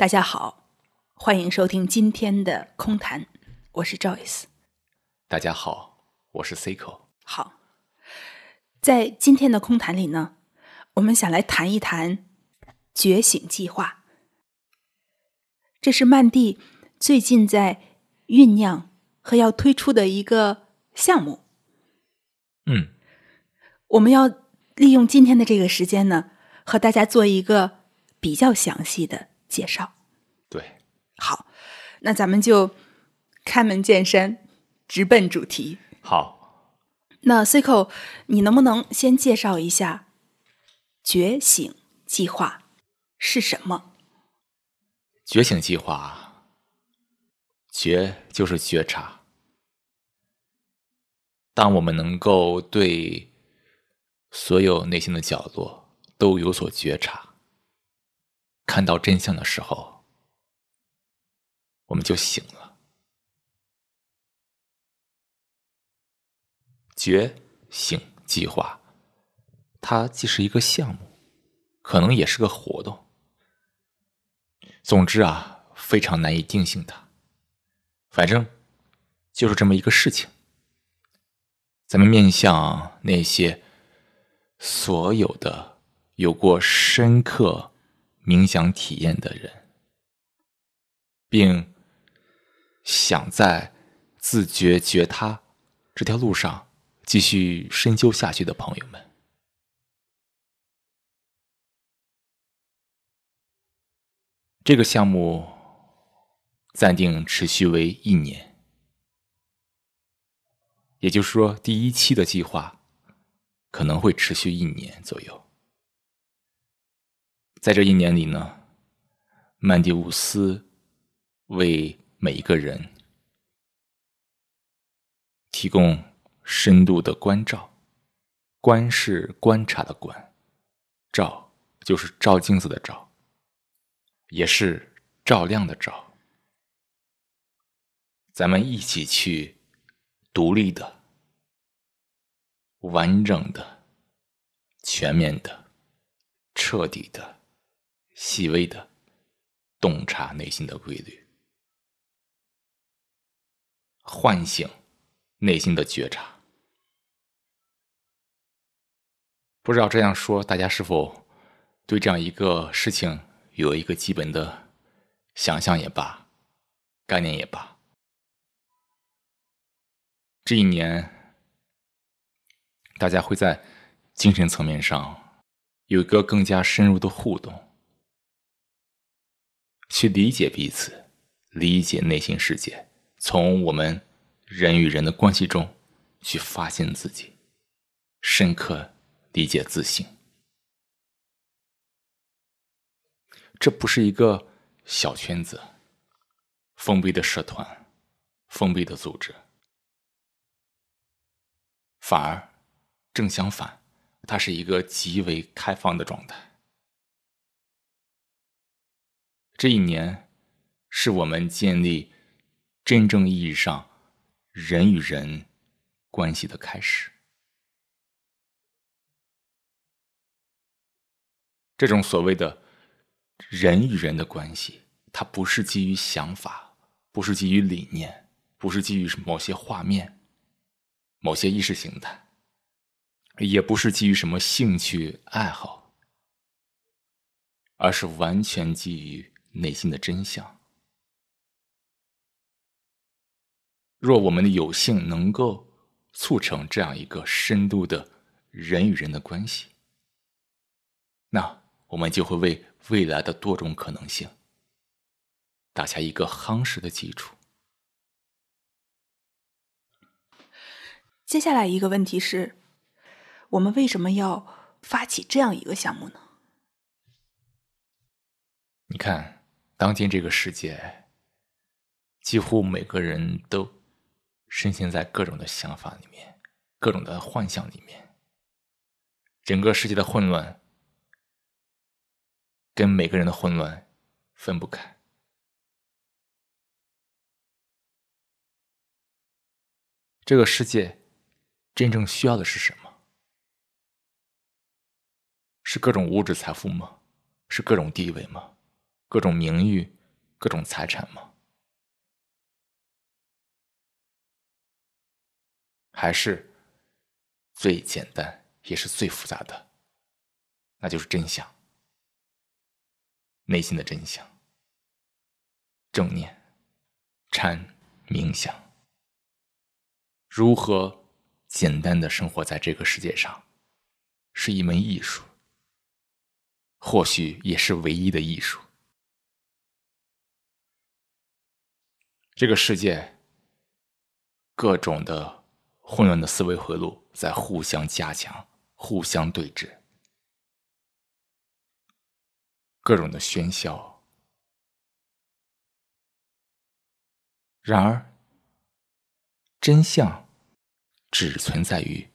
大家好，欢迎收听今天的空谈，我是 Joyce。大家好，我是 Cico。好，在今天的空谈里呢，我们想来谈一谈觉醒计划。这是曼蒂最近在酝酿和要推出的一个项目。嗯，我们要利用今天的这个时间呢，和大家做一个比较详细的介绍。对，好，那咱们就开门见山，直奔主题。好，那 Cico，你能不能先介绍一下觉醒计划是什么？觉醒计划，觉就是觉察。当我们能够对所有内心的角落都有所觉察，看到真相的时候，我们就醒了。觉醒计划，它既是一个项目，可能也是个活动。总之啊，非常难以定性它。反正就是这么一个事情。咱们面向那些所有的有过深刻冥想体验的人，并想在自觉觉他这条路上继续深究下去的朋友们。这个项目暂定持续为一年，也就是说，第一期的计划可能会持续一年左右。在这一年里呢，曼迪乌斯为每一个人提供深度的关照，观是观察的观，照就是照镜子的照。也是照亮的照，咱们一起去独立的、完整的、全面的、彻底的、细微的洞察内心的规律，唤醒内心的觉察。不知道这样说，大家是否对这样一个事情？有一个基本的想象也罢，概念也罢，这一年大家会在精神层面上有一个更加深入的互动，去理解彼此，理解内心世界，从我们人与人的关系中去发现自己，深刻理解自信。这不是一个小圈子、封闭的社团、封闭的组织，反而正相反，它是一个极为开放的状态。这一年是我们建立真正意义上人与人关系的开始。这种所谓的。人与人的关系，它不是基于想法，不是基于理念，不是基于某些画面、某些意识形态，也不是基于什么兴趣爱好，而是完全基于内心的真相。若我们的有幸能够促成这样一个深度的人与人的关系，那我们就会为。未来的多种可能性，打下一个夯实的基础。接下来一个问题是：我们为什么要发起这样一个项目呢？你看，当今这个世界，几乎每个人都深陷在各种的想法里面，各种的幻想里面，整个世界的混乱。跟每个人的混乱分不开。这个世界真正需要的是什么？是各种物质财富吗？是各种地位吗？各种名誉、各种财产吗？还是最简单也是最复杂的，那就是真相，内心的真相。正念、禅、冥想，如何简单的生活在这个世界上，是一门艺术，或许也是唯一的艺术。这个世界，各种的混乱的思维回路在互相加强、互相对峙，各种的喧嚣。然而，真相只存在于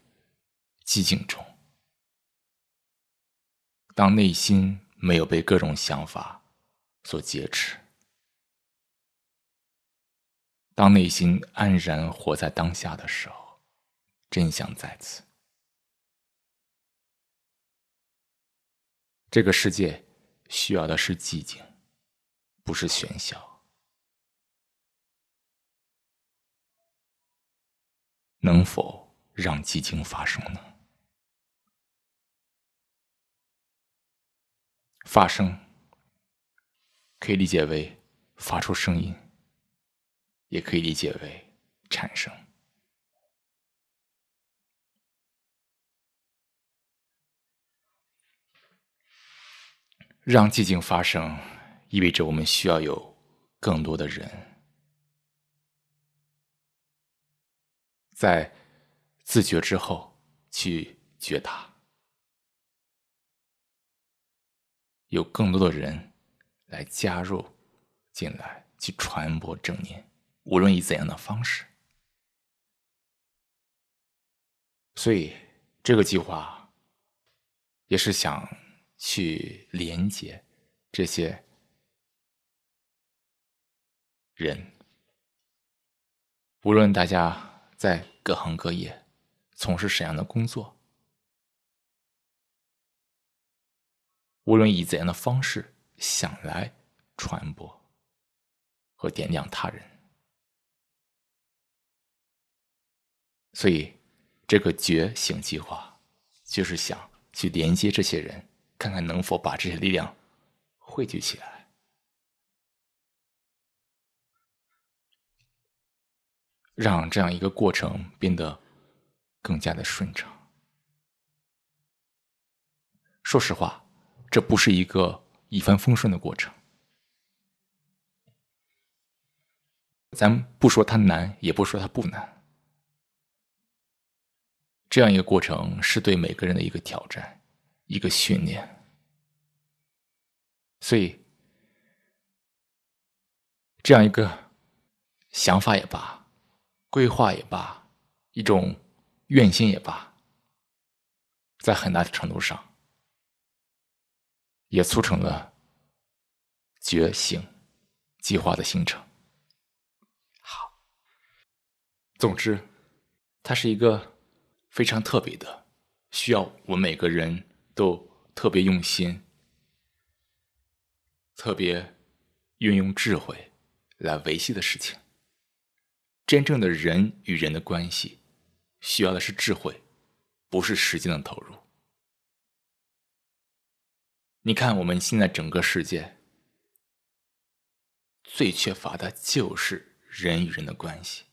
寂静中。当内心没有被各种想法所劫持。当内心安然活在当下的时候，真相在此。这个世界需要的是寂静，不是喧嚣。能否让寂静发生呢？发生可以理解为发出声音。也可以理解为产生，让寂静发生，意味着我们需要有更多的人，在自觉之后去觉察，有更多的人来加入进来，去传播正念。无论以怎样的方式，所以这个计划也是想去连接这些人，无论大家在各行各业从事什么样的工作，无论以怎样的方式想来传播和点亮他人。所以，这个觉醒计划就是想去连接这些人，看看能否把这些力量汇聚起来，让这样一个过程变得更加的顺畅。说实话，这不是一个一帆风顺的过程。咱不说它难，也不说它不难。这样一个过程是对每个人的一个挑战，一个训练。所以，这样一个想法也罢，规划也罢，一种愿心也罢，在很大的程度上，也促成了觉醒计划的形成。好，总之，它是一个。非常特别的，需要我们每个人都特别用心、特别运用智慧来维系的事情。真正的人与人的关系，需要的是智慧，不是时间的投入。你看，我们现在整个世界最缺乏的就是人与人的关系。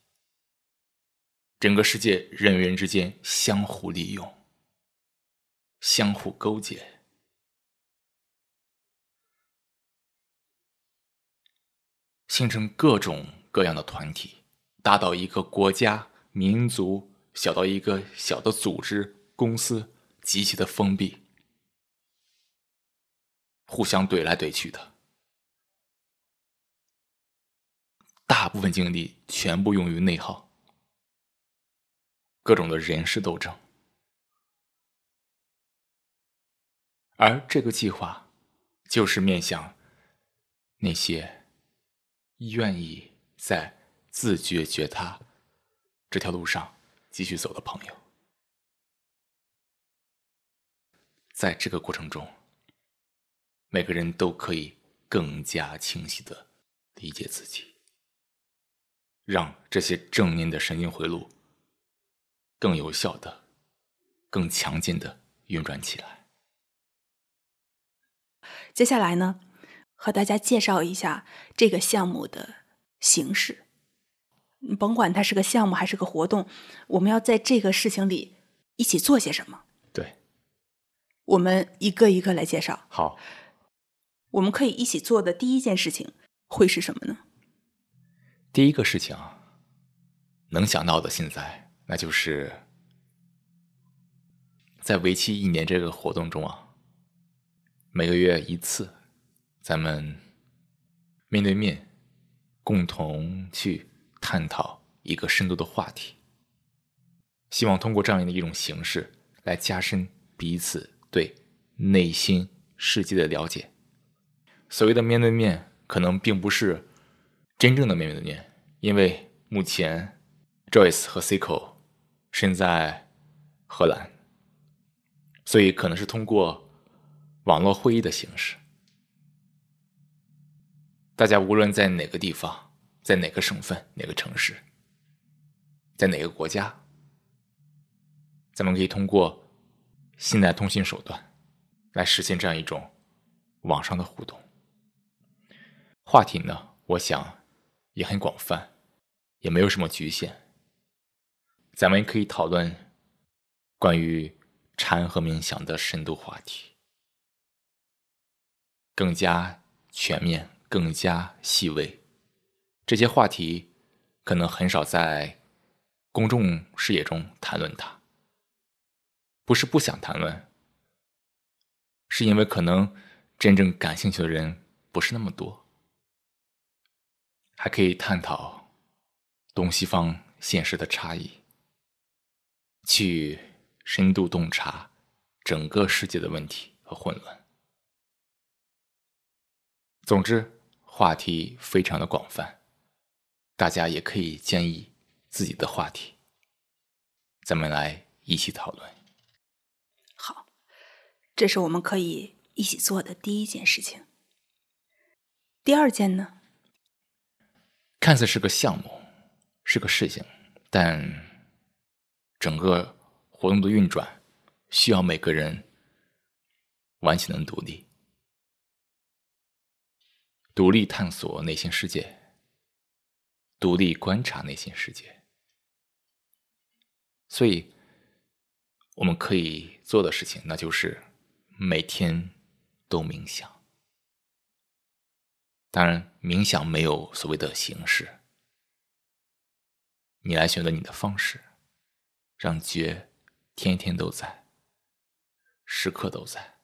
整个世界人与人之间相互利用、相互勾结，形成各种各样的团体，大到一个国家、民族，小到一个小的组织、公司，极其的封闭，互相怼来怼去的，大部分精力全部用于内耗。各种的人事斗争，而这个计划就是面向那些愿意在自觉觉他这条路上继续走的朋友。在这个过程中，每个人都可以更加清晰的理解自己，让这些正念的神经回路更有效的、更强劲的运转起来。接下来呢，和大家介绍一下这个项目的形式。甭管它是个项目还是个活动，我们要在这个事情里一起做些什么？对，我们一个一个来介绍。好，我们可以一起做的第一件事情会是什么呢？第一个事情能想到的，现在那就是在为期一年这个活动中啊，每个月一次，咱们面对面共同去。探讨一个深度的话题，希望通过这样的一种形式来加深彼此对内心世界的了解。所谓的面对面，可能并不是真正的面对面，因为目前 Joyce 和 Cico 身在荷兰，所以可能是通过网络会议的形式。大家无论在哪个地方。在哪个省份、哪个城市、在哪个国家，咱们可以通过现代通信手段来实现这样一种网上的互动。话题呢，我想也很广泛，也没有什么局限。咱们可以讨论关于禅和冥想的深度话题，更加全面、更加细微。这些话题可能很少在公众视野中谈论它，不是不想谈论，是因为可能真正感兴趣的人不是那么多。还可以探讨东西方现实的差异，去深度洞察整个世界的问题和混乱。总之，话题非常的广泛。大家也可以建议自己的话题，咱们来一起讨论。好，这是我们可以一起做的第一件事情。第二件呢？看似是个项目，是个事情，但整个活动的运转需要每个人完全的独立，独立探索内心世界。独立观察内心世界，所以我们可以做的事情，那就是每天都冥想。当然，冥想没有所谓的形式，你来选择你的方式，让觉天天都在，时刻都在。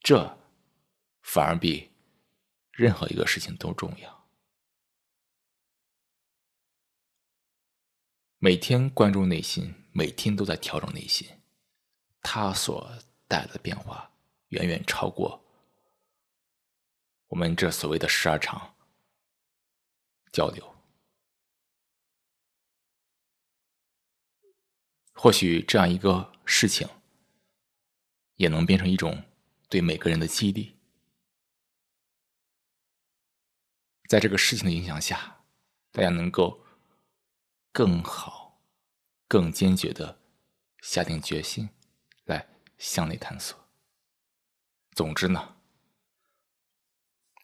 这反而比。任何一个事情都重要。每天关注内心，每天都在调整内心，它所带来的变化远远超过我们这所谓的十二场交流。或许这样一个事情，也能变成一种对每个人的激励。在这个事情的影响下，大家能够更好、更坚决的下定决心来向内探索。总之呢，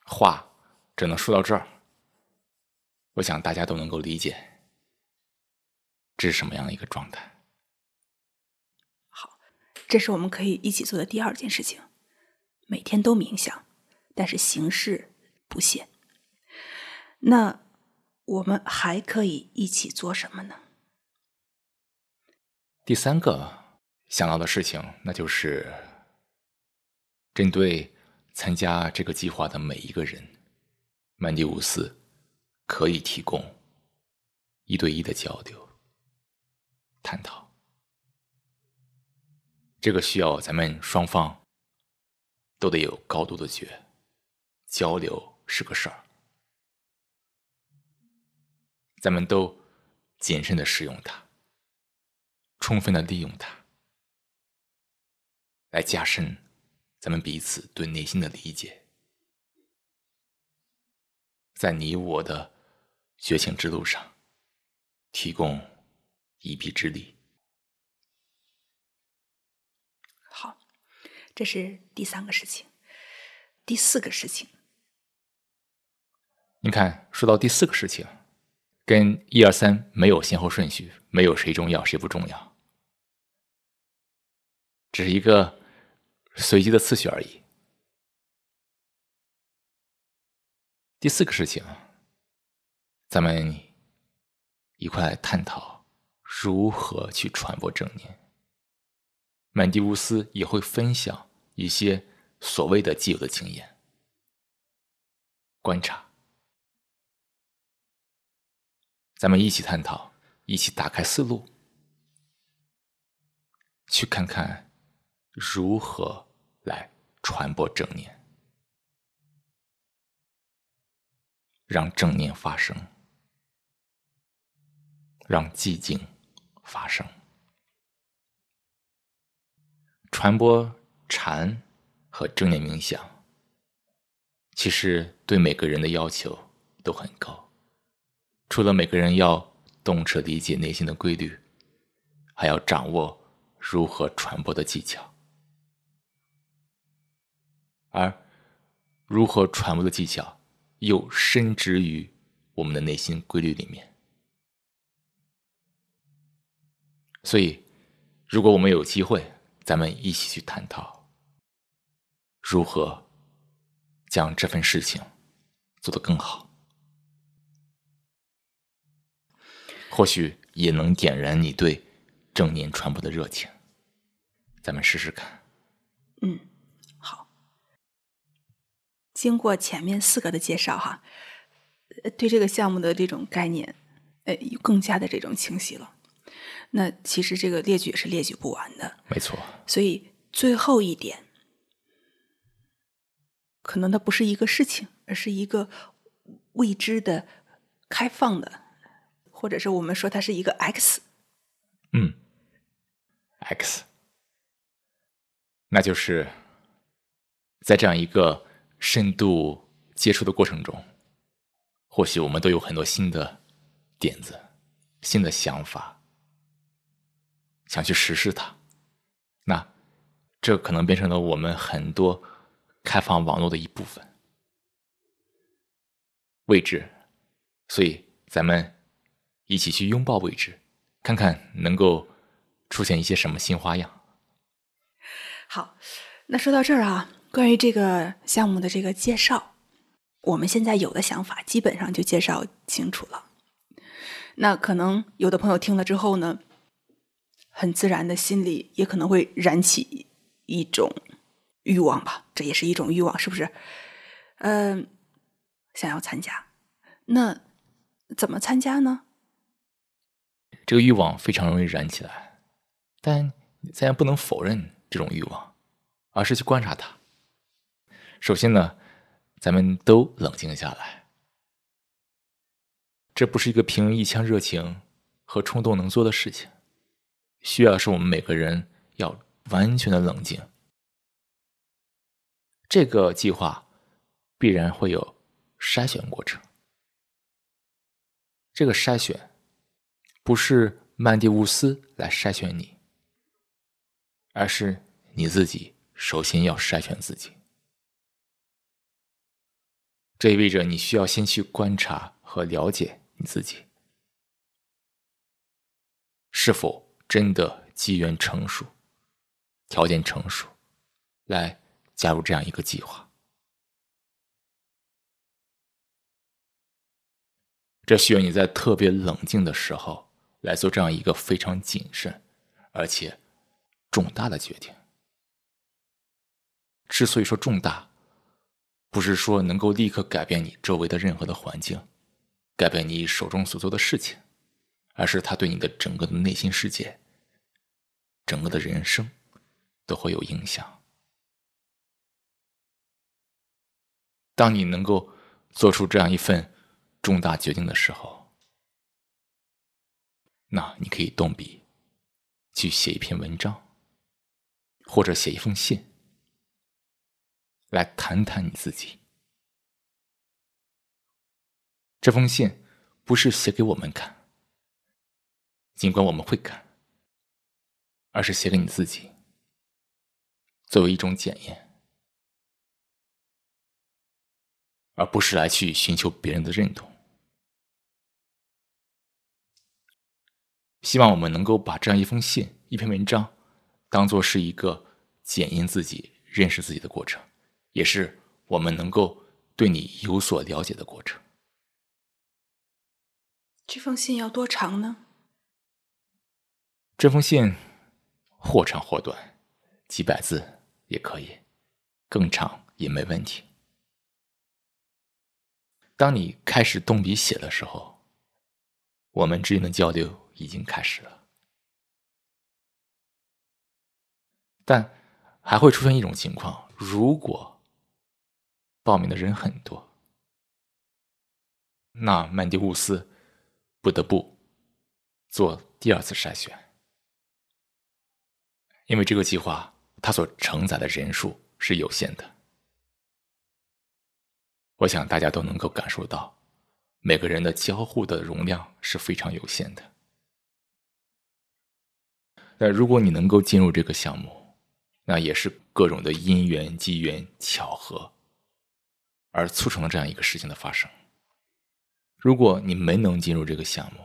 话只能说到这儿。我想大家都能够理解这是什么样的一个状态。这是我们可以一起做的第二件事情：每天都冥想，但是形式不限。那我们还可以一起做什么呢？第三个想到的事情，那就是针对参加这个计划的每一个人，曼迪乌斯可以提供一对一的交流、探讨。这个需要咱们双方都得有高度的觉，交流是个事儿。咱们都谨慎的使用它，充分的利用它，来加深咱们彼此对内心的理解，在你我的觉醒之路上提供一臂之力。好，这是第三个事情。第四个事情，你看，说到第四个事情，跟一二三没有先后顺序，没有谁重要谁不重要，只是一个随机的次序而已。第四个事情，咱们一块探讨如何去传播正念。曼迪乌斯也会分享一些。所谓的既有的经验、观察，咱们一起探讨，一起打开思路，去看看如何来传播正念，让正念发生，让寂静发生，传播禅。和正念冥想，其实对每个人的要求都很高。除了每个人要洞彻理解内心的规律，还要掌握如何传播的技巧。而如何传播的技巧，又深植于我们的内心规律里面。所以，如果我们有机会，咱们一起去探讨。如何将这份事情做得更好？或许也能点燃你对正念传播的热情。咱们试试看。嗯，好。经过前面四个的介绍，哈，对这个项目的这种概念，呃，更加的这种清晰了。那其实这个列举也是列举不完的。没错。所以最后一点。可能它不是一个事情，而是一个未知的、开放的，或者是我们说它是一个 X。嗯，X，那就是在这样一个深度接触的过程中，或许我们都有很多新的点子、新的想法，想去实施它。那这可能变成了我们很多。开放网络的一部分，未知，所以咱们一起去拥抱未知，看看能够出现一些什么新花样。好，那说到这儿啊，关于这个项目的这个介绍，我们现在有的想法基本上就介绍清楚了。那可能有的朋友听了之后呢，很自然的心里也可能会燃起一种。欲望吧，这也是一种欲望，是不是？嗯，想要参加，那怎么参加呢？这个欲望非常容易燃起来，但咱也不能否认这种欲望，而是去观察它。首先呢，咱们都冷静下来，这不是一个凭一腔热情和冲动能做的事情，需要是我们每个人要完全的冷静。这个计划必然会有筛选过程。这个筛选不是曼蒂乌斯来筛选你，而是你自己首先要筛选自己。这意味着你需要先去观察和了解你自己，是否真的机缘成熟、条件成熟，来。加入这样一个计划，这需要你在特别冷静的时候来做这样一个非常谨慎而且重大的决定。之所以说重大，不是说能够立刻改变你周围的任何的环境，改变你手中所做的事情，而是它对你的整个的内心世界、整个的人生都会有影响。当你能够做出这样一份重大决定的时候，那你可以动笔去写一篇文章，或者写一封信，来谈谈你自己。这封信不是写给我们看，尽管我们会看，而是写给你自己，作为一种检验，而不是来去寻求别人的认同。希望我们能够把这样一封信、一篇文章，当做是一个检验自己、认识自己的过程，也是我们能够对你有所了解的过程。这封信要多长呢？这封信或长或短，几百字也可以，更长也没问题。当你开始动笔写的时候，我们之间的交流。已经开始了，但还会出现一种情况：如果报名的人很多，那曼迪乌斯不得不做第二次筛选，因为这个计划它所承载的人数是有限的。我想大家都能够感受到，每个人的交互的容量是非常有限的。那如果你能够进入这个项目，那也是各种的因缘机缘巧合，而促成了这样一个事情的发生。如果你没能进入这个项目，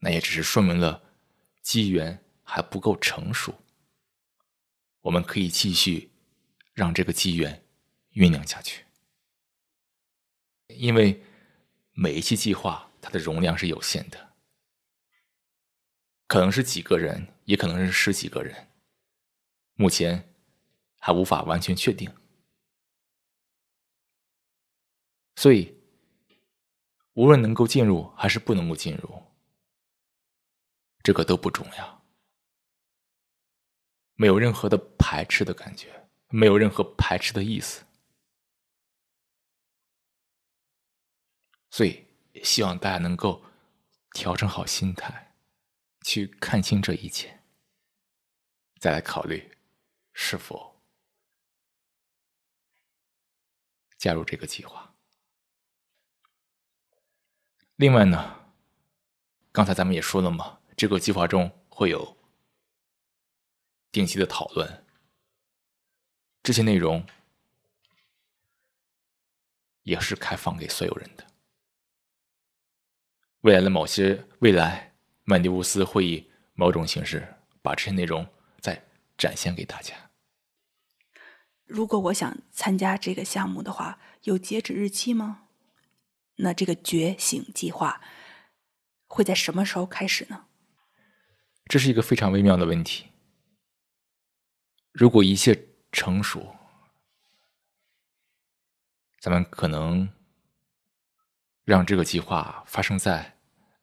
那也只是说明了机缘还不够成熟。我们可以继续让这个机缘酝酿下去，因为每一期计划它的容量是有限的。可能是几个人，也可能是十几个人，目前还无法完全确定。所以，无论能够进入还是不能够进入，这个都不重要，没有任何的排斥的感觉，没有任何排斥的意思。所以，希望大家能够调整好心态。去看清这一切，再来考虑是否加入这个计划。另外呢，刚才咱们也说了嘛，这个计划中会有定期的讨论，这些内容也是开放给所有人的。未来的某些未来。曼迪乌斯会以某种形式把这些内容再展现给大家。如果我想参加这个项目的话，有截止日期吗？那这个觉醒计划会在什么时候开始呢？这是一个非常微妙的问题。如果一切成熟，咱们可能让这个计划发生在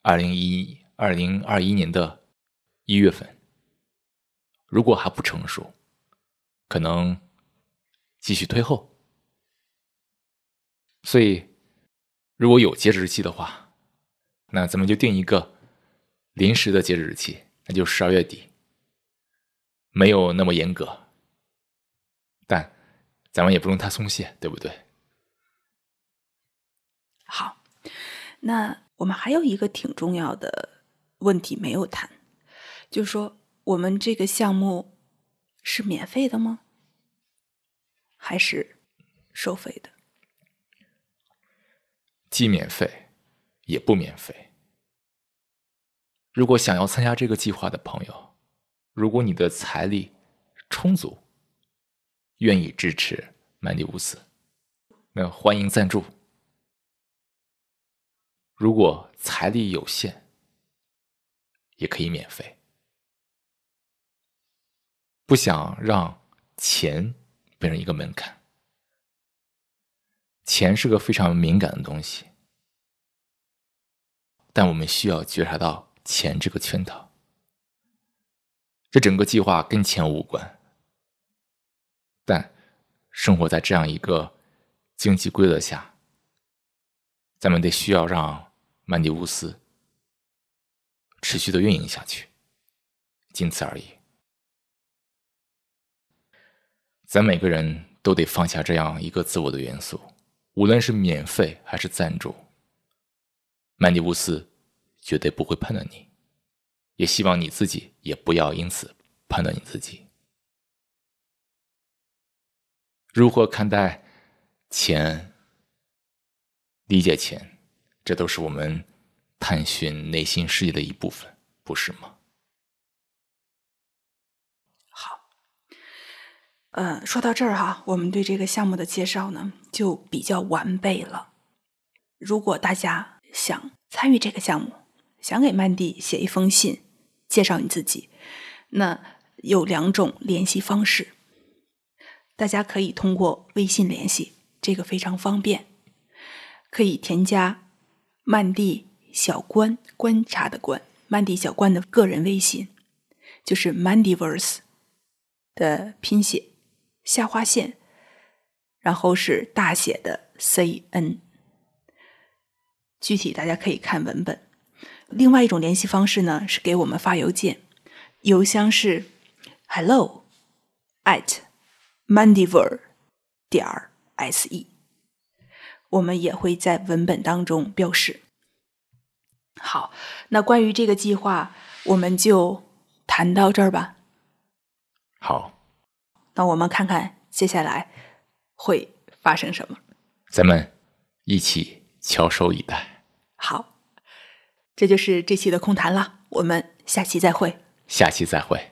二零一。二零二一年的一月份，如果还不成熟，可能继续推后。所以，如果有截止日期的话，那咱们就定一个临时的截止日期，那就十二月底。没有那么严格，但咱们也不用太松懈，对不对？好，那我们还有一个挺重要的。问题没有谈，就说，我们这个项目是免费的吗？还是收费的？既免费也不免费。如果想要参加这个计划的朋友，如果你的财力充足，愿意支持曼迪乌斯，那欢迎赞助。如果财力有限，也可以免费。不想让钱变成一个门槛，钱是个非常敏感的东西，但我们需要觉察到钱这个圈套。这整个计划跟钱无关，但生活在这样一个经济规则下，咱们得需要让曼迪乌斯。持续的运营下去，仅此而已。咱每个人都得放下这样一个自我的元素，无论是免费还是赞助。曼迪乌斯绝对不会判断你，也希望你自己也不要因此判断你自己。如何看待钱？理解钱，这都是我们探寻内心世界的一部分，不是吗？好，呃，说到这儿哈，我们对这个项目的介绍呢就比较完备了。如果大家想参与这个项目，想给曼蒂写一封信，介绍你自己，那有两种联系方式。大家可以通过微信联系，这个非常方便。可以添加曼蒂小关观察的观曼蒂小关的个人微信，就是 Mandiverse 的拼写下划线，然后是大写的 C N。具体大家可以看文本。另外一种联系方式呢，是给我们发邮件，邮箱是 hello at。Mandiver 点 se，我们也会在文本当中标示。好，那关于这个计划，我们就谈到这儿吧。好，那我们看看接下来会发生什么。咱们一起翘首以待。好，这就是这期的空谈了。我们下期再会。下期再会。